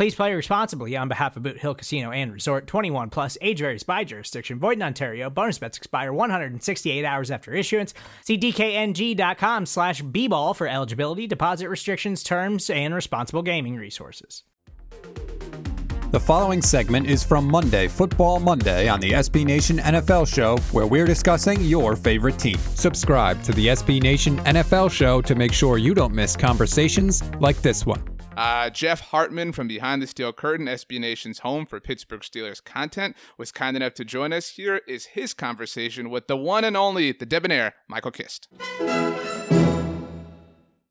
Please play responsibly on behalf of Boot Hill Casino and Resort 21 plus age varies by jurisdiction. Void in Ontario. Bonus bets expire 168 hours after issuance. See DKNG.com slash B ball for eligibility, deposit restrictions, terms, and responsible gaming resources. The following segment is from Monday, Football Monday, on the SB Nation NFL Show, where we're discussing your favorite team. Subscribe to the SB Nation NFL Show to make sure you don't miss conversations like this one. Uh, Jeff Hartman from Behind the Steel Curtain, SB Nation's home for Pittsburgh Steelers content, was kind enough to join us. Here is his conversation with the one and only, the debonair, Michael Kist.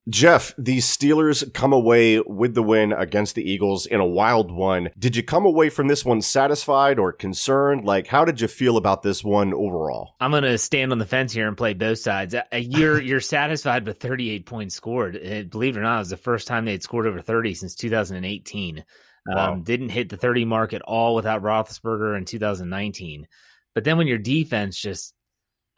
Jeff, these Steelers come away with the win against the Eagles in a wild one. Did you come away from this one satisfied or concerned? Like, how did you feel about this one overall? I'm going to stand on the fence here and play both sides. Uh, you're you're satisfied with 38 points scored. Uh, believe it or not, it was the first time they'd scored over 30 since 2018. Wow. Um, didn't hit the 30 mark at all without Roethlisberger in 2019. But then when your defense just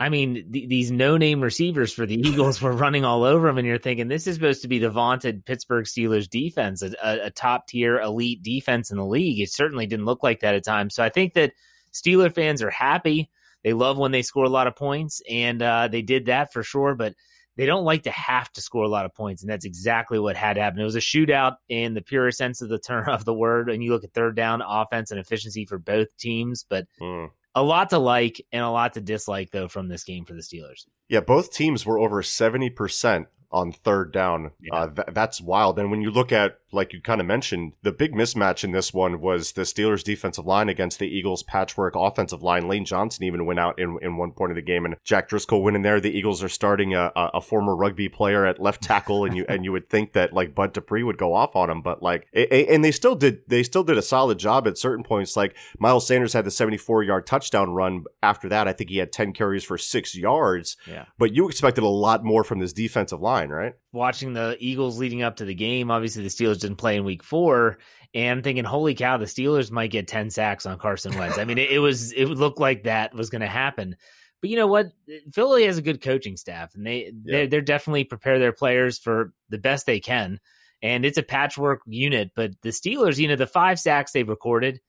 I mean, th- these no-name receivers for the Eagles were running all over them, and you're thinking this is supposed to be the vaunted Pittsburgh Steelers defense, a, a, top-tier elite defense in the league. It certainly didn't look like that at times. So I think that Steeler fans are happy. They love when they score a lot of points, and uh, they did that for sure. But they don't like to have to score a lot of points, and that's exactly what had happened. It was a shootout in the purest sense of the term of the word. And you look at third down offense and efficiency for both teams, but. Mm a lot to like and a lot to dislike though from this game for the Steelers. Yeah, both teams were over 70% on third down. Yeah. Uh, th- that's wild. And when you look at like you kind of mentioned, the big mismatch in this one was the Steelers' defensive line against the Eagles' patchwork offensive line. Lane Johnson even went out in, in one point of the game, and Jack Driscoll went in there. The Eagles are starting a, a former rugby player at left tackle, and you and you would think that like Bud Dupree would go off on him, but like, it, it, and they still did. They still did a solid job at certain points. Like Miles Sanders had the 74 yard touchdown run. After that, I think he had 10 carries for six yards. Yeah, but you expected a lot more from this defensive line, right? Watching the Eagles leading up to the game, obviously the Steelers didn't play in week four. And I'm thinking, holy cow, the Steelers might get 10 sacks on Carson Wentz. I mean, it, it was, it looked like that was going to happen. But you know what? Philly has a good coaching staff and they, yeah. they're, they're definitely prepare their players for the best they can. And it's a patchwork unit, but the Steelers, you know, the five sacks they've recorded,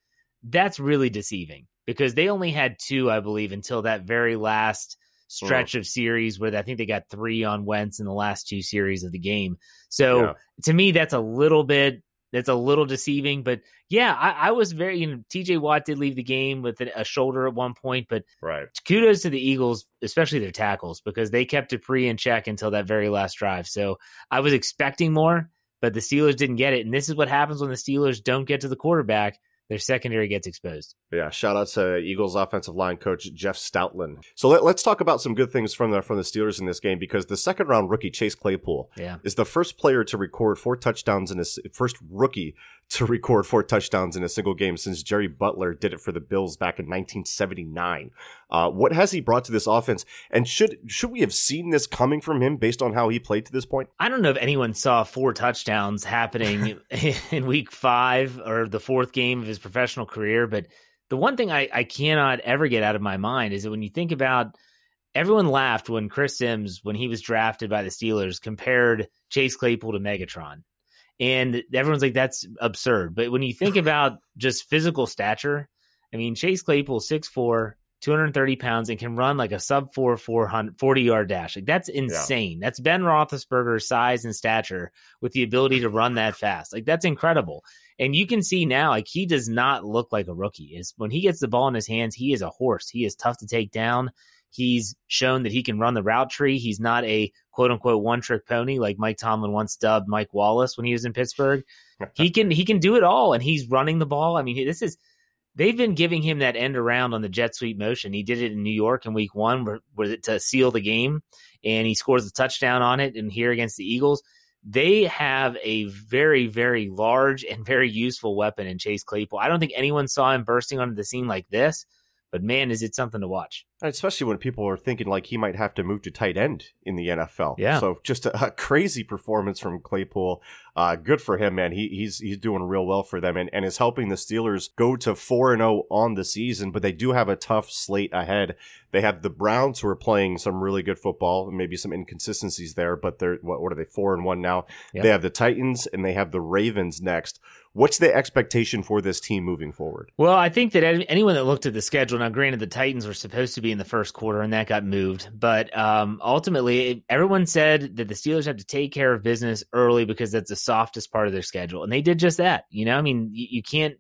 that's really deceiving because they only had two, I believe, until that very last Mm. stretch of series where I think they got three on Wentz in the last two series of the game. So yeah. to me, that's a little bit that's a little deceiving. But yeah, I, I, was very you know TJ Watt did leave the game with a, shoulder at one point, but right. kudos to the Eagles, especially their tackles because they kept Dupree in check until that very last drive. So I was expecting more, but the Steelers didn't get it, and this is what happens when the Steelers don't get to the quarterback their secondary gets exposed. Yeah, shout out to Eagles offensive line coach Jeff Stoutland. So let, us talk about some good things from the from the Steelers in this game because the second round rookie Chase Claypool yeah. is the first player to record four touchdowns in his first rookie to record four touchdowns in a single game since Jerry Butler did it for the Bills back in 1979. Uh, what has he brought to this offense, and should should we have seen this coming from him based on how he played to this point? I don't know if anyone saw four touchdowns happening in Week Five or the fourth game of his professional career, but the one thing I, I cannot ever get out of my mind is that when you think about everyone laughed when Chris Simms, when he was drafted by the Steelers, compared Chase Claypool to Megatron. And everyone's like, that's absurd. But when you think about just physical stature, I mean, Chase Claypool, 6'4, 230 pounds, and can run like a sub 4 400, 40 yard dash. Like, that's insane. Yeah. That's Ben Roethlisberger's size and stature with the ability to run that fast. Like, that's incredible. And you can see now, like, he does not look like a rookie. Is when he gets the ball in his hands, he is a horse. He is tough to take down. He's shown that he can run the route tree. He's not a quote unquote one trick pony like Mike Tomlin once dubbed Mike Wallace when he was in Pittsburgh. he can he can do it all, and he's running the ball. I mean, this is they've been giving him that end around on the jet sweep motion. He did it in New York in Week One, where, where to seal the game, and he scores a touchdown on it. And here against the Eagles, they have a very very large and very useful weapon in Chase Claypool. I don't think anyone saw him bursting onto the scene like this. But man, is it something to watch. Especially when people are thinking like he might have to move to tight end in the NFL. Yeah. So just a, a crazy performance from Claypool. Uh, good for him, man. He, he's he's doing real well for them and, and is helping the Steelers go to 4 0 on the season. But they do have a tough slate ahead. They have the Browns who are playing some really good football, maybe some inconsistencies there, but they're, what, what are they, 4 and 1 now? Yep. They have the Titans and they have the Ravens next. What's the expectation for this team moving forward? Well, I think that anyone that looked at the schedule, now granted the Titans were supposed to be in the first quarter and that got moved, but um, ultimately everyone said that the Steelers have to take care of business early because that's the softest part of their schedule, and they did just that. You know, I mean, you, you can't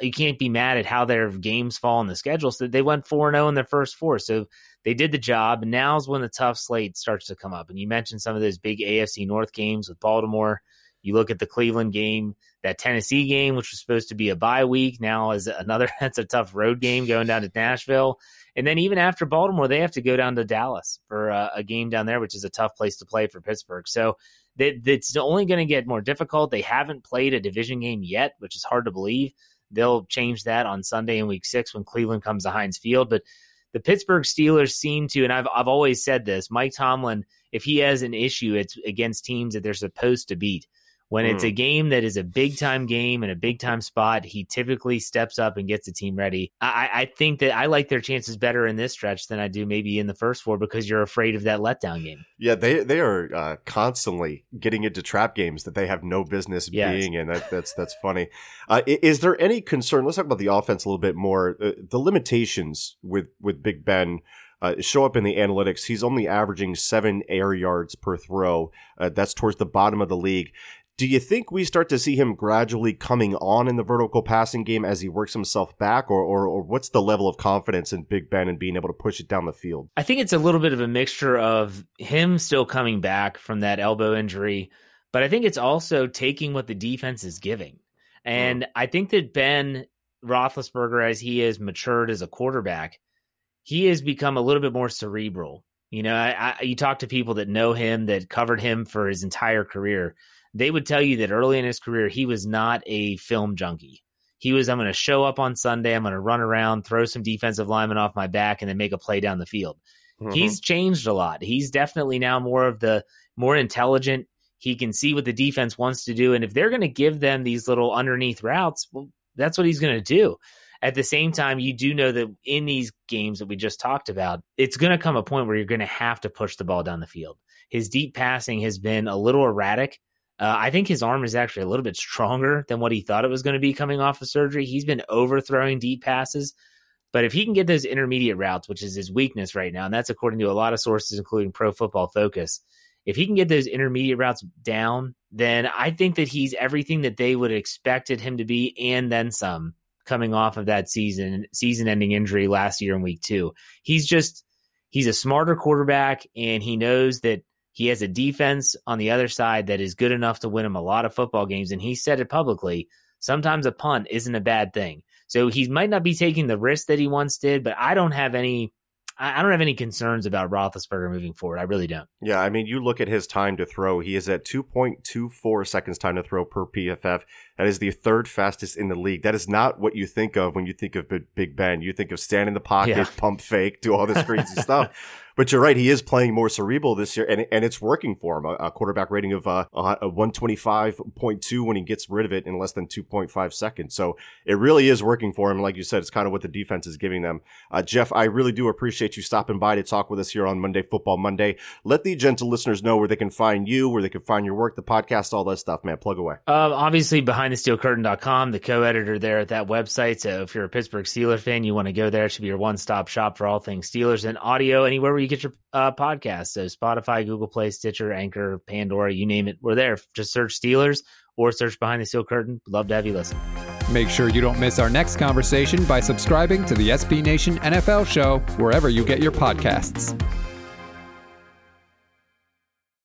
you can't be mad at how their games fall in the schedule. So they went 4 0 in their first four, so they did the job. And now's when the tough slate starts to come up. And you mentioned some of those big AFC North games with Baltimore. You look at the Cleveland game, that Tennessee game, which was supposed to be a bye week, now is another. That's a tough road game going down to Nashville, and then even after Baltimore, they have to go down to Dallas for a, a game down there, which is a tough place to play for Pittsburgh. So that it's only going to get more difficult. They haven't played a division game yet, which is hard to believe. They'll change that on Sunday in Week Six when Cleveland comes to Heinz Field, but the Pittsburgh Steelers seem to, and I've I've always said this, Mike Tomlin, if he has an issue, it's against teams that they're supposed to beat. When mm. it's a game that is a big time game and a big time spot, he typically steps up and gets the team ready. I, I think that I like their chances better in this stretch than I do maybe in the first four because you're afraid of that letdown game. Yeah, they they are uh, constantly getting into trap games that they have no business yes. being in. That, that's that's funny. Uh, is there any concern? Let's talk about the offense a little bit more. Uh, the limitations with with Big Ben. Uh, show up in the analytics. He's only averaging seven air yards per throw. Uh, that's towards the bottom of the league. Do you think we start to see him gradually coming on in the vertical passing game as he works himself back, or, or, or what's the level of confidence in Big Ben and being able to push it down the field? I think it's a little bit of a mixture of him still coming back from that elbow injury, but I think it's also taking what the defense is giving. And mm. I think that Ben Roethlisberger, as he has matured as a quarterback, he has become a little bit more cerebral. You know, I, I, you talk to people that know him, that covered him for his entire career they would tell you that early in his career, he was not a film junkie. He was, I'm going to show up on Sunday, I'm going to run around, throw some defensive linemen off my back, and then make a play down the field. Mm-hmm. He's changed a lot. He's definitely now more of the more intelligent. He can see what the defense wants to do. And if they're going to give them these little underneath routes, well, that's what he's going to do. At the same time, you do know that in these games that we just talked about, it's going to come a point where you're going to have to push the ball down the field. His deep passing has been a little erratic. Uh, I think his arm is actually a little bit stronger than what he thought it was going to be coming off of surgery. He's been overthrowing deep passes, but if he can get those intermediate routes, which is his weakness right now, and that's according to a lot of sources, including Pro Football Focus, if he can get those intermediate routes down, then I think that he's everything that they would have expected him to be, and then some. Coming off of that season season-ending injury last year in Week Two, he's just he's a smarter quarterback, and he knows that he has a defense on the other side that is good enough to win him a lot of football games. And he said it publicly. Sometimes a punt isn't a bad thing. So he might not be taking the risk that he once did, but I don't have any I don't have any concerns about Roethlisberger moving forward. I really don't. Yeah, I mean, you look at his time to throw. He is at 2.24 seconds time to throw per PFF. That is the third fastest in the league. That is not what you think of when you think of Big Ben. You think of stand in the pocket, yeah. pump fake, do all this crazy stuff. But you're right; he is playing more cerebral this year, and and it's working for him. A, a quarterback rating of uh, a 125.2 when he gets rid of it in less than 2.5 seconds. So it really is working for him. Like you said, it's kind of what the defense is giving them. Uh, Jeff, I really do appreciate you stopping by to talk with us here on Monday Football Monday. Let the gentle listeners know where they can find you, where they can find your work, the podcast, all that stuff. Man, plug away. Uh, obviously, behindthesteelcurtain.com, the co-editor there at that website. So if you're a Pittsburgh Steelers fan, you want to go there. It should be your one-stop shop for all things Steelers and audio anywhere where you get your uh, podcast. So Spotify, Google Play, Stitcher, Anchor, Pandora, you name it, we're there. Just search Steelers or search Behind the Steel Curtain. Love to have you listen. Make sure you don't miss our next conversation by subscribing to the SB Nation NFL show wherever you get your podcasts.